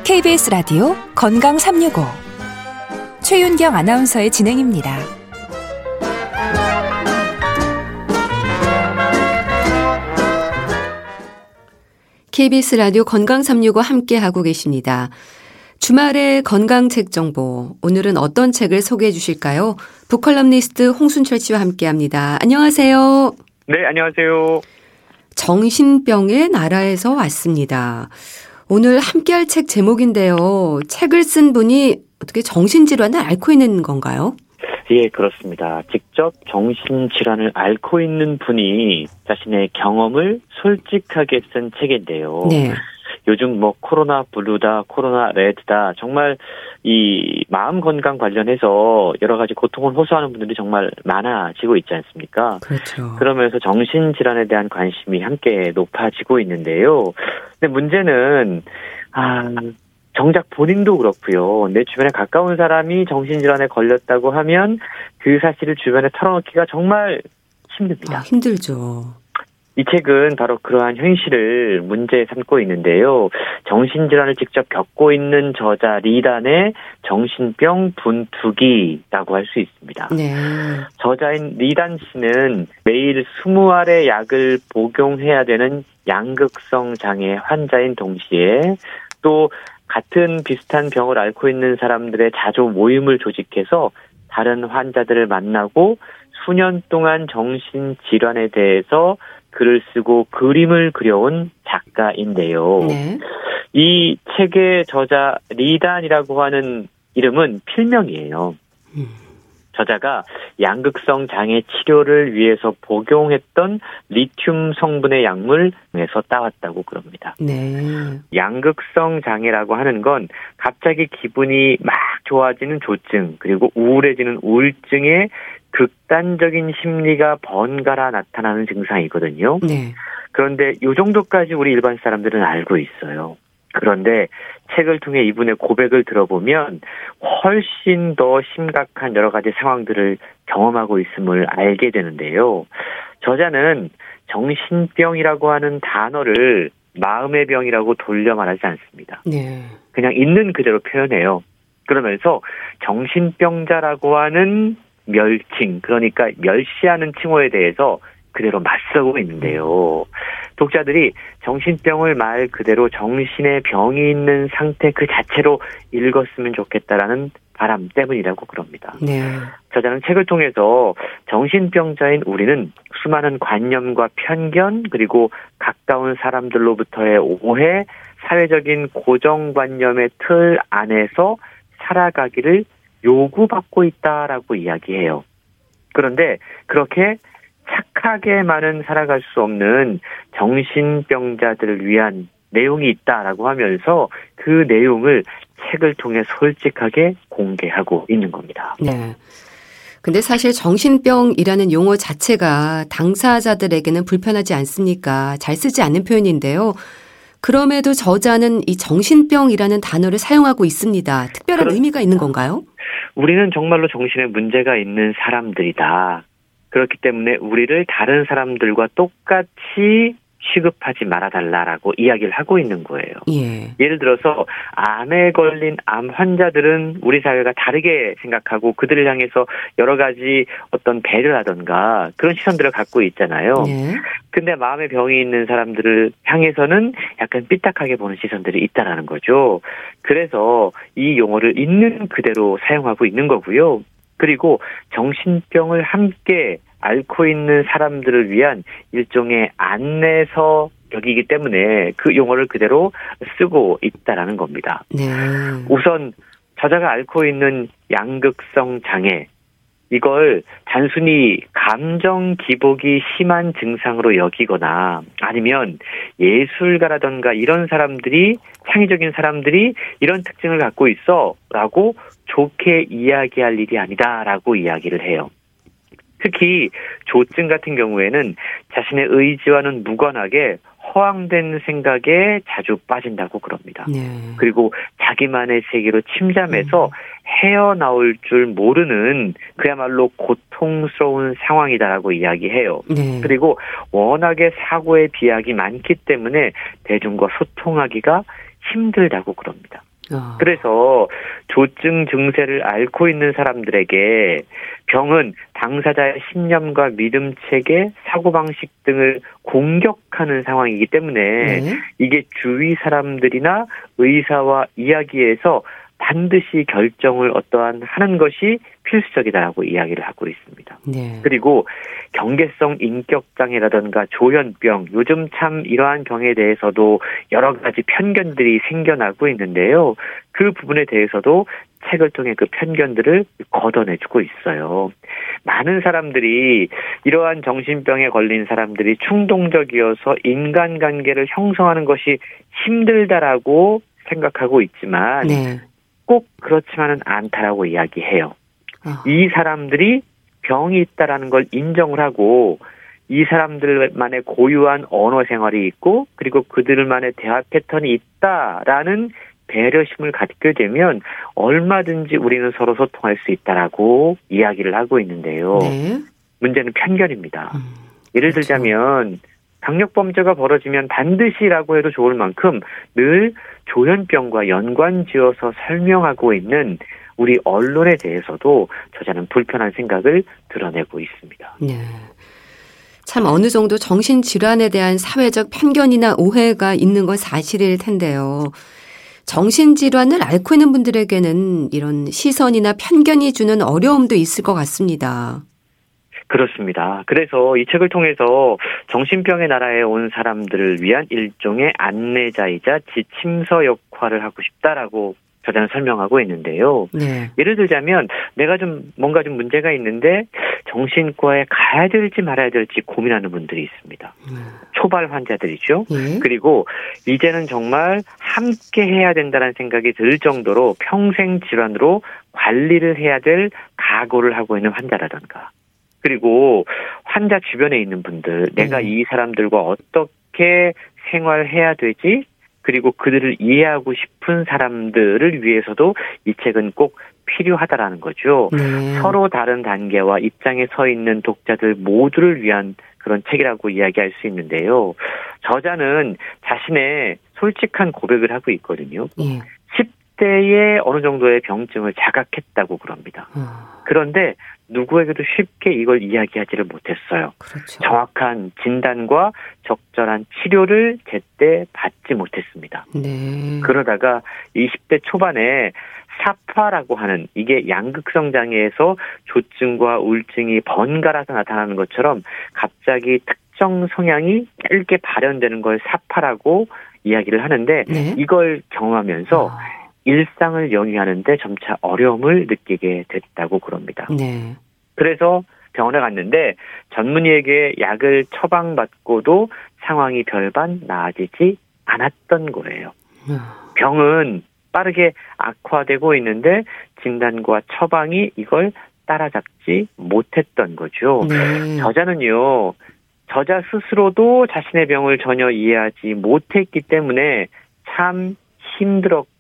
KBS 라디오 건강 365. 최윤경 아나운서의 진행입니다. KBS 라디오 건강 365 함께 하고 계십니다. 주말의 건강책 정보. 오늘은 어떤 책을 소개해 주실까요? 북컬럼니스트 홍순철 씨와 함께 합니다. 안녕하세요. 네, 안녕하세요. 정신병의 나라에서 왔습니다. 오늘 함께 할 책 제목인데요. 책을 쓴 분이 어떻게 정신질환을 앓고 있는 건가요? 예, 그렇습니다. 직접 정신질환을 앓고 있는 분이 자신의 경험을 솔직하게 쓴 책인데요. 네. 요즘 뭐 코로나 블루다, 코로나 레드다 정말 이 마음 건강 관련해서 여러 가지 고통을 호소하는 분들이 정말 많아지고 있지 않습니까? 그렇죠. 그러면서 정신 질환에 대한 관심이 함께 높아지고 있는데요. 근데 문제는 아 정작 본인도 그렇고요. 내 주변에 가까운 사람이 정신질환에 걸렸다고 하면 그 사실을 주변에 털어놓기가 정말 힘듭니다. 아, 힘들죠. 이 책은 바로 그러한 현실을 문제 삼고 있는데요. 정신질환을 직접 겪고 있는 저자 리단의 정신병 분투기라고 할 수 있습니다. 네. 저자인 리단 씨는 매일 20알의 약을 복용해야 되는 양극성 장애 환자인 동시에 또 같은 비슷한 병을 앓고 있는 사람들의 자조 모임을 조직해서 다른 환자들을 만나고 수년 동안 정신 질환에 대해서 글을 쓰고 그림을 그려온 작가인데요. 네. 이 책의 저자 리단이라고 하는 이름은 필명이에요. 음. 저자가 양극성 장애 치료를 위해서 복용했던 리튬 성분의 약물에서 따왔다고 그럽니다. 네. 양극성 장애라고 하는 건 갑자기 기분이 막 좋아지는 조증 그리고 우울해지는 우울증의 극단적인 심리가 번갈아 나타나는 증상이거든요. 네. 그런데 이 정도까지 우리 일반 사람들은 알고 있어요. 그런데 책을 통해 이분의 고백을 들어보면 훨씬 더 심각한 여러 가지 상황들을 경험하고 있음을 알게 되는데요. 저자는 정신병이라고 하는 단어를 마음의 병이라고 돌려 말하지 않습니다. 네. 그냥 있는 그대로 표현해요. 그러면서 정신병자라고 하는 멸칭, 그러니까 멸시하는 칭호에 대해서 그대로 맞서고 있는데요. 독자들이 정신병을 말 그대로 정신의 병이 있는 상태 그 자체로 읽었으면 좋겠다라는 바람 때문이라고 그럽니다. 네. 저자는 책을 통해서 정신병자인 우리는 수많은 관념과 편견 그리고 가까운 사람들로부터의 오해, 사회적인 고정관념의 틀 안에서 살아가기를 요구받고 있다라고 이야기해요. 그런데 그렇게 착하게만은 살아갈 수 없는 정신병자들을 위한 내용이 있다라고 하면서 그 내용을 책을 통해 솔직하게 공개하고 있는 겁니다. 네. 근데 사실 정신병이라는 용어 자체가 당사자들에게는 불편하지 않습니까? 잘 쓰지 않는 표현인데요. 그럼에도 저자는 이 정신병이라는 단어를 사용하고 있습니다. 특별한 그렇... 의미가 있는 건가요? 우리는 정말로 정신에 문제가 있는 사람들이다. 그렇기 때문에 우리를 다른 사람들과 똑같이 취급하지 말아달라라고 이야기를 하고 있는 거예요. 예. 예를 들어서 암에 걸린 암 환자들은 우리 사회가 다르게 생각하고 그들을 향해서 여러 가지 어떤 배려라던가 그런 시선들을 갖고 있잖아요. 네. 근데 마음의 병이 있는 사람들을 향해서는 약간 삐딱하게 보는 시선들이 있다라는 거죠. 그래서 이 용어를 있는 그대로 사용하고 있는 거고요. 그리고 정신병을 함께 앓고 있는 사람들을 위한 일종의 안내서 격이기 때문에 그 용어를 그대로 쓰고 있다라는 겁니다. 네. 우선 저자가 앓고 있는 양극성 장애 이걸 단순히 감정 기복이 심한 증상으로 여기거나 아니면 예술가라던가 이런 사람들이 창의적인 사람들이 이런 특징을 갖고 있어라고 좋게 이야기할 일이 아니다라고 이야기를 해요. 특히 조증 같은 경우에는 자신의 의지와는 무관하게 허황된 생각에 자주 빠진다고 그럽니다. 네. 그리고 자기만의 세계로 침잠해서 헤어나올 줄 모르는 그야말로 고통스러운 상황이다라고 이야기해요. 네. 그리고 워낙에 사고의 비약이 많기 때문에 대중과 소통하기가 힘들다고 그럽니다. 어. 그래서 조증 증세를 앓고 있는 사람들에게 병은 당사자의 신념과 믿음 체계, 사고방식 등을 공격하는 상황이기 때문에 네. 이게 주위 사람들이나 의사와 이야기해서 반드시 결정을 어떠한 하는 것이 필수적이다라고 이야기를 하고 있습니다. 네. 그리고 경계성 인격장애라든가 조현병, 요즘 참 이러한 병에 대해서도 여러 가지 편견들이 생겨나고 있는데요. 그 부분에 대해서도 책을 통해 그 편견들을 걷어내주고 있어요. 많은 사람들이 이러한 정신병에 걸린 사람들이 충동적이어서 인간관계를 형성하는 것이 힘들다라고 생각하고 있지만 네. 꼭 그렇지만은 않다라고 이야기해요. 어. 이 사람들이 병이 있다라는 걸 인정을 하고 이 사람들만의 고유한 언어 생활이 있고 그리고 그들만의 대화 패턴이 있다라는 배려심을 갖게 되면 얼마든지 우리는 서로 소통할 수 있다라고 이야기를 하고 있는데요. 네. 문제는 편견입니다. 음. 예를 그렇죠. 들자면 강력 범죄가 벌어지면 반드시라고 해도 좋을 만큼 늘 조현병과 연관 지어서 설명하고 있는 우리 언론에 대해서도 저자는 불편한 생각을 드러내고 있습니다. 네. 참 어느 정도 정신질환에 대한 사회적 편견이나 오해가 있는 건 사실일 텐데요. 정신질환을 앓고 있는 분들에게는 이런 시선이나 편견이 주는 어려움도 있을 것 같습니다. 그렇습니다. 그래서 이 책을 통해서 정신병의 나라에 온 사람들을 위한 일종의 안내자이자 지침서 역할을 하고 싶다라고 저자는 설명하고 있는데요. 네. 예를 들자면 내가 좀 뭔가 좀 문제가 있는데 정신과에 가야 될지 말아야 될지 고민하는 분들이 있습니다. 초발 환자들이죠. 예. 그리고 이제는 정말 함께 해야 된다는 생각이 들 정도로 평생 질환으로 관리를 해야 될 각오를 하고 있는 환자라던가. 그리고 환자 주변에 있는 분들, 내가 음. 이 사람들과 어떻게 생활해야 되지? 그리고 그들을 이해하고 싶은 사람들을 위해서도 이 책은 꼭 필요하다라는 거죠. 네. 서로 다른 단계와 입장에 서 있는 독자들 모두를 위한 그런 책이라고 이야기할 수 있는데요. 저자는 자신의 솔직한 고백을 하고 있거든요. 예. 10대에 어느 정도의 병증을 자각했다고 그럽니다. 어, 그런데 누구에게도 쉽게 이걸 이야기하지를 못했어요. 그렇죠. 정확한 진단과 적절한 치료를 제때 받지 못했습니다. 네. 그러다가 20대 초반에 사파라고 하는 이게 양극성 장애에서 조증과 우울증이 번갈아서 나타나는 것처럼 갑자기 특정 성향이 짧게 발현되는 걸 사파라고 이야기를 하는데 네. 이걸 경험하면서 아, 일상을 영위하는데 점차 어려움을 느끼게 됐다고 그럽니다. 네. 그래서 병원에 갔는데 전문의에게 약을 처방받고도 상황이 별반 나아지지 않았던 거예요. 어, 병은 빠르게 악화되고 있는데 진단과 처방이 이걸 따라잡지 못했던 거죠. 네. 저자는요, 저자 스스로도 자신의 병을 전혀 이해하지 못했기 때문에 참 힘들었고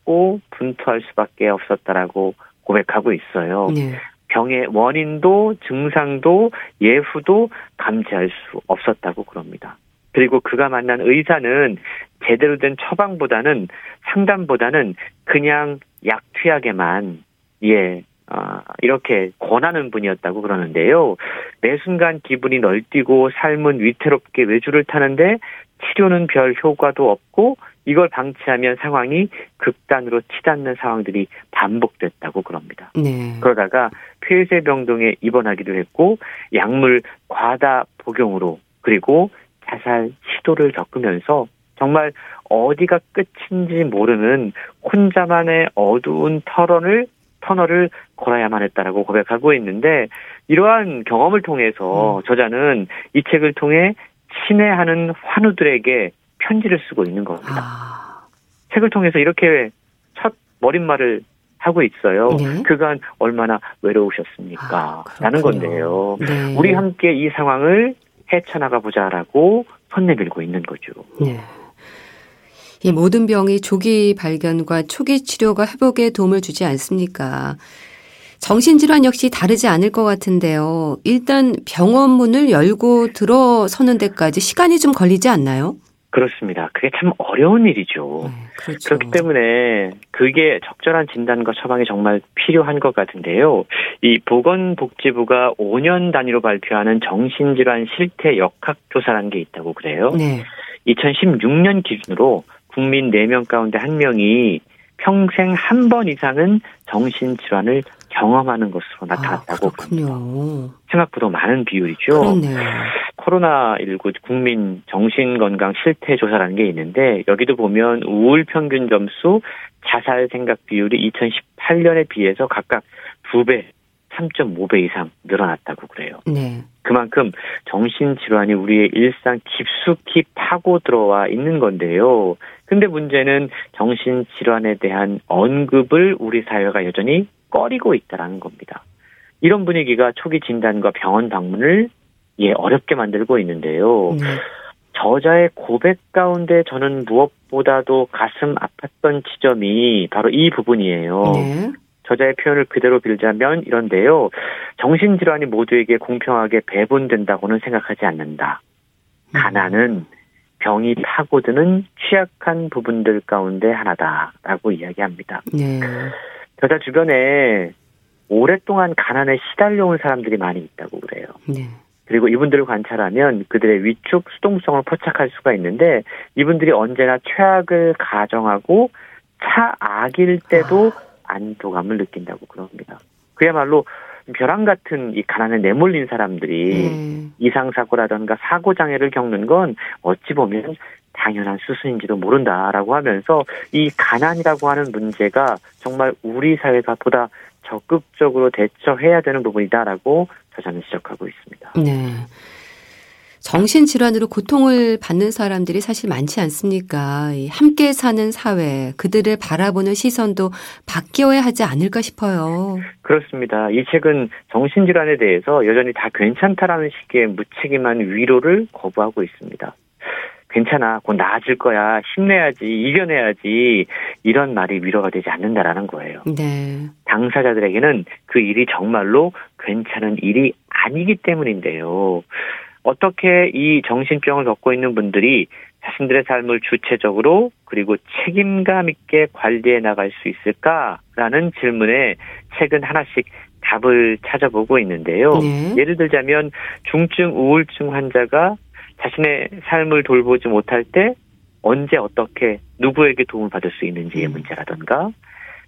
분투할 수밖에 없었다라고 고백하고 있어요. 네. 병의 원인도 증상도 예후도 감지할 수 없었다고 그럽니다. 그리고 그가 만난 의사는 제대로 된 처방보다는 상담보다는 그냥 약 투약에만 예 아, 이렇게 권하는 분이었다고 그러는데요. 매 순간 기분이 널뛰고 삶은 위태롭게 외주를 타는데 치료는 별 효과도 없고 이걸 방치하면 상황이 극단으로 치닫는 상황들이 반복됐다고 그럽니다. 네. 그러다가 폐쇄병동에 입원하기도 했고 약물 과다 복용으로 그리고 자살 시도를 겪으면서 정말 어디가 끝인지 모르는 혼자만의 어두운 터널을 터널을 걸어야만 했다라고 고백하고 있는데 이러한 경험을 통해서 음. 저자는 이 책을 통해 친애하는 환우들에게 편지를 쓰고 있는 겁니다. 아. 책을 통해서 이렇게 첫 머릿말을 하고 있어요. 네. 그간 얼마나 외로우셨습니까? 아, 라는 건데요. 네. 우리 함께 이 상황을 헤쳐나가 보자라고 손 내밀고 있는 거죠. 네. 이 모든 병이 조기 발견과 초기 치료가 회복에 도움을 주지 않습니까? 정신질환 역시 다르지 않을 것 같은데요. 일단 병원 문을 열고 들어서는 데까지 시간이 좀 걸리지 않나요? 그렇습니다. 그게 참 어려운 일이죠. 네, 그렇죠. 그렇기 때문에 그게 적절한 진단과 처방이 정말 필요한 것 같은데요. 이 보건복지부가 5년 단위로 발표하는 정신질환 실태 역학조사라는 게 있다고 그래요. 네. 2016년 기준으로 국민 4명 가운데 1명이 평생 한 번 이상은 정신질환을 경험하는 것으로 아, 나타났다고 아, 그렇군요. 생각보다 많은 비율이죠. 그렇네요. 코로나19 국민 정신건강 실태조사라는 게 있는데 여기도 보면 우울 평균 점수, 자살 생각 비율이 2018년에 비해서 각각 2배, 3.5배 이상 늘어났다고 그래요. 네. 그만큼 정신질환이 우리의 일상 깊숙이 파고 들어와 있는 건데요. 근데 문제는 정신질환에 대한 언급을 우리 사회가 여전히 꺼리고 있다라는 겁니다. 이런 분위기가 초기 진단과 병원 방문을 예, 어렵게 만들고 있는데요. 네. 저자의 고백 가운데 저는 무엇보다도 가슴 아팠던 지점이 바로 이 부분이에요. 네. 저자의 표현을 그대로 빌자면 이런데요. 정신질환이 모두에게 공평하게 배분된다고는 생각하지 않는다. 음. 가난은 병이 파고드는 취약한 부분들 가운데 하나다라고 이야기합니다. 네. 저자 주변에 오랫동안 가난에 시달려온 사람들이 많이 있다고 그래요. 네. 그리고 이분들을 관찰하면 그들의 위축 수동성을 포착할 수가 있는데 이분들이 언제나 최악을 가정하고 차악일 때도 아. 안도감을 느낀다고 그럽니다. 그야말로 벼랑 같은 이 가난에 내몰린 사람들이 음. 이상사고라든가 사고장애를 겪는 건 어찌 보면 당연한 수순인지도 모른다라고 하면서 이 가난이라고 하는 문제가 정말 우리 사회가 보다 적극적으로 대처해야 되는 부분이다라고 저자는 지적하고 있습니다. 네. 정신질환으로 고통을 받는 사람들이 사실 많지 않습니까? 함께 사는 사회, 그들을 바라보는 시선도 바뀌어야 하지 않을까 싶어요. 그렇습니다. 이 책은 정신질환에 대해서 여전히 다 괜찮다라는 식의 무책임한 위로를 거부하고 있습니다. 괜찮아, 곧 나아질 거야, 힘내야지, 이겨내야지, 이런 말이 위로가 되지 않는다라는 거예요. 네. 당사자들에게는 그 일이 정말로 괜찮은 일이 아니기 때문인데요. 어떻게 이 정신병을 겪고 있는 분들이 자신들의 삶을 주체적으로 그리고 책임감 있게 관리해 나갈 수 있을까라는 질문에 책은 하나씩 답을 찾아보고 있는데요. 네. 예를 들자면 중증 우울증 환자가 자신의 삶을 돌보지 못할 때 언제 어떻게 누구에게 도움을 받을 수 있는지의 음. 문제라든가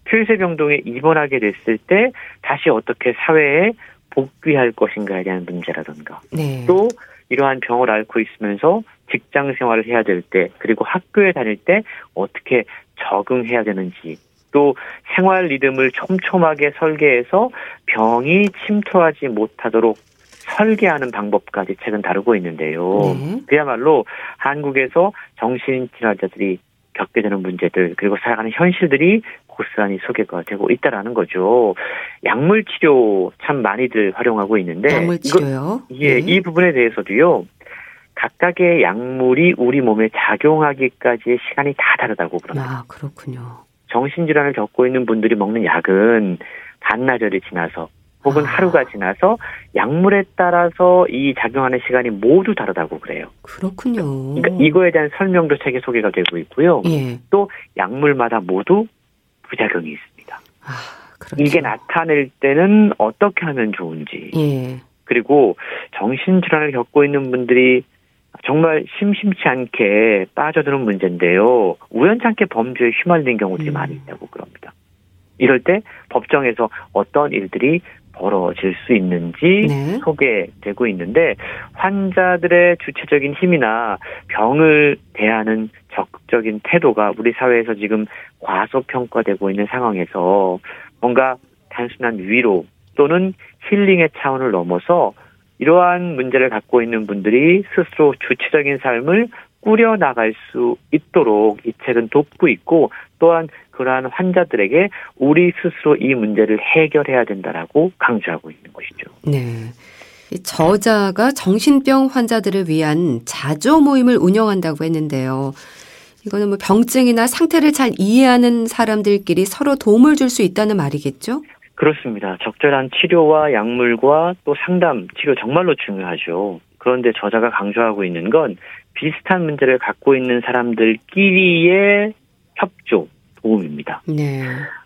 폐쇄병동에 입원하게 됐을 때 다시 어떻게 사회에 복귀할 것인가에 대한 문제라든가 네. 또 이러한 병을 앓고 있으면서 직장 생활을 해야 될 때 그리고 학교에 다닐 때 어떻게 적응해야 되는지 또 생활 리듬을 촘촘하게 설계해서 병이 침투하지 못하도록 설계하는 방법까지 책은 다루고 있는데요. 네. 그야말로 한국에서 정신질환자들이 겪게 되는 문제들 그리고 살아가는 현실들이 고스란히 소개가 되고 있다라는 거죠. 약물 치료 참 많이들 활용하고 있는데 약물 치료요? 이거, 예, 네. 이 부분에 대해서도요. 각각의 약물이 우리 몸에 작용하기까지의 시간이 다 다르다고 그럽니다. 아, 그렇군요. 정신질환을 겪고 있는 분들이 먹는 약은 반나절이 지나서 혹은 아. 하루가 지나서 약물에 따라서 이 작용하는 시간이 모두 다르다고 그래요. 그렇군요. 그러니까 이거에 대한 설명도 책에 소개가 되고 있고요. 예. 또 약물마다 모두 부작용이 있습니다. 아, 그렇죠. 이게 나타낼 때는 어떻게 하면 좋은지 예. 그리고 정신질환을 겪고 있는 분들이 정말 심심치 않게 빠져드는 문제인데요. 우연찮게 범죄에 휘말리는 경우들이 음. 많이 있다고 그럽니다. 이럴 때 법정에서 어떤 일들이 벌어질 수 있는지 네. 소개되고 있는데 환자들의 주체적인 힘이나 병을 대하는 적극적인 태도가 우리 사회에서 지금 과소평가되고 있는 상황에서 뭔가 단순한 위로 또는 힐링의 차원을 넘어서 이러한 문제를 갖고 있는 분들이 스스로 주체적인 삶을 꾸려 나갈 수 있도록 이 책은 돕고 있고 또한 그러한 환자들에게 우리 스스로 이 문제를 해결해야 된다라고 강조하고 있는 것이죠. 네. 이 저자가 정신병 환자들을 위한 자조 모임을 운영한다고 했는데요. 이거는 뭐 병증이나 상태를 잘 이해하는 사람들끼리 서로 도움을 줄 수 있다는 말이겠죠? 그렇습니다. 적절한 치료와 약물과 또 상담, 치료 정말로 중요하죠. 그런데 저자가 강조하고 있는 건 비슷한 문제를 갖고 있는 사람들끼리의 협조, 도움입니다. 네.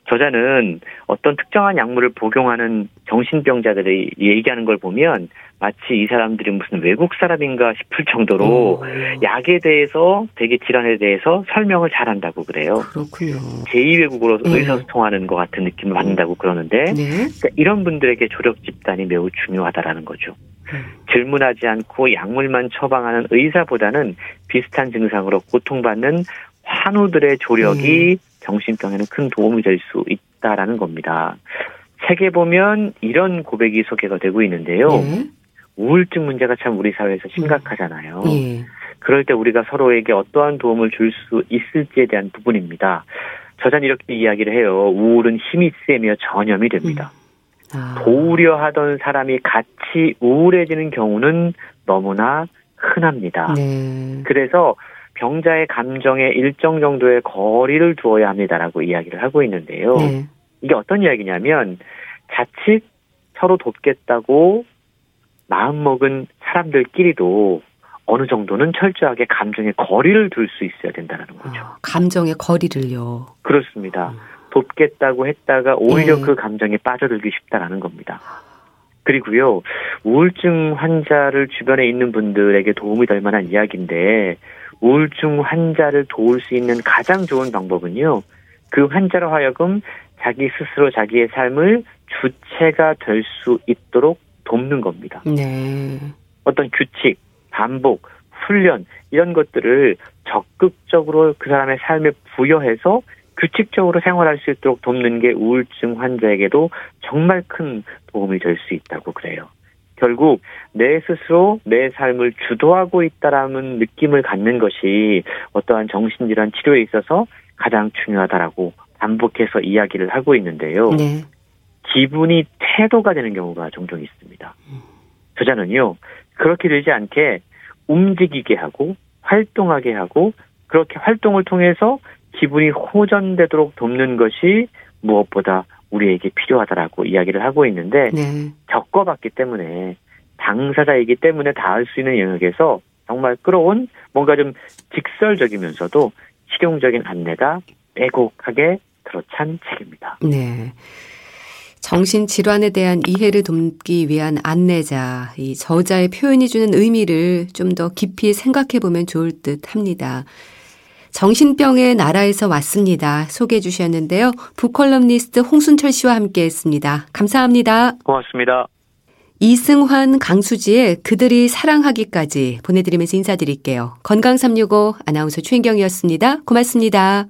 저자는 어떤 특정한 약물을 복용하는 정신병자들이 얘기하는 걸 보면 마치 이 사람들이 무슨 외국 사람인가 싶을 정도로 오, 약에 대해서 대기 질환에 대해서 설명을 잘한다고 그래요. 그렇군요. 제2외국어로 네. 의사소통하는 것 같은 느낌을 받는다고 그러는데 네. 그러니까 이런 분들에게 조력 집단이 매우 중요하다라는 거죠. 음. 질문하지 않고 약물만 처방하는 의사보다는 비슷한 증상으로 고통받는 환우들의 조력이 정신병에는 큰 도움이 될 수 있다라는 겁니다. 책에 보면 이런 고백이 소개가 되고 있는데요. 네. 우울증 문제가 참 우리 사회에서 심각하잖아요. 예. 그럴 때 우리가 서로에게 어떠한 도움을 줄 수 있을지에 대한 부분입니다. 저자는 이렇게 이야기를 해요. 우울은 힘이 세며 전염이 됩니다. 아. 도우려 하던 사람이 같이 우울해지는 경우는 너무나 흔합니다. 네. 그래서 병자의 감정에 일정 정도의 거리를 두어야 합니다라고 이야기를 하고 있는데요. 네. 이게 어떤 이야기냐면 자칫 서로 돕겠다고 마음먹은 사람들끼리도 어느 정도는 철저하게 감정에 거리를 둘 수 있어야 된다는 거죠. 아, 감정의 거리를요. 그렇습니다. 음. 돕겠다고 했다가 오히려 네. 그 감정에 빠져들기 쉽다라는 겁니다. 그리고요, 우울증 환자를 주변에 있는 분들에게 도움이 될 만한 이야기인데, 우울증 환자를 도울 수 있는 가장 좋은 방법은요, 그 환자로 하여금 자기 스스로 자기의 삶을 주체가 될 수 있도록 돕는 겁니다. 네. 어떤 규칙, 반복, 훈련, 이런 것들을 적극적으로 그 사람의 삶에 부여해서 규칙적으로 생활할 수 있도록 돕는 게 우울증 환자에게도 정말 큰 도움이 될 수 있다고 그래요. 결국 내 스스로 내 삶을 주도하고 있다라는 느낌을 갖는 것이 어떠한 정신질환 치료에 있어서 가장 중요하다라고 반복해서 이야기를 하고 있는데요. 네. 기분이 태도가 되는 경우가 종종 있습니다. 저자는요, 그렇게 되지 않게 움직이게 하고, 활동하게 하고, 그렇게 활동을 통해서 기분이 호전되도록 돕는 것이 무엇보다 우리에게 필요하다라고 이야기를 하고 있는데, 네. 겪어봤기 때문에, 당사자이기 때문에 닿을 수 있는 영역에서 정말 끌어온 뭔가 좀 직설적이면서도 실용적인 안내가 빼곡하게 들어찬 책입니다. 네. 정신질환에 대한 이해를 돕기 위한 안내자, 이 저자의 표현이 주는 의미를 좀 더 깊이 생각해 보면 좋을 듯 합니다. 정신병의 나라에서 왔습니다. 소개해 주셨는데요. 북컬럼니스트 홍순철 씨와 함께 했습니다. 감사합니다. 고맙습니다. 이승환, 강수지의 그들이 사랑하기까지 보내드리면서 인사드릴게요. 건강365 아나운서 최인경이었습니다. 고맙습니다.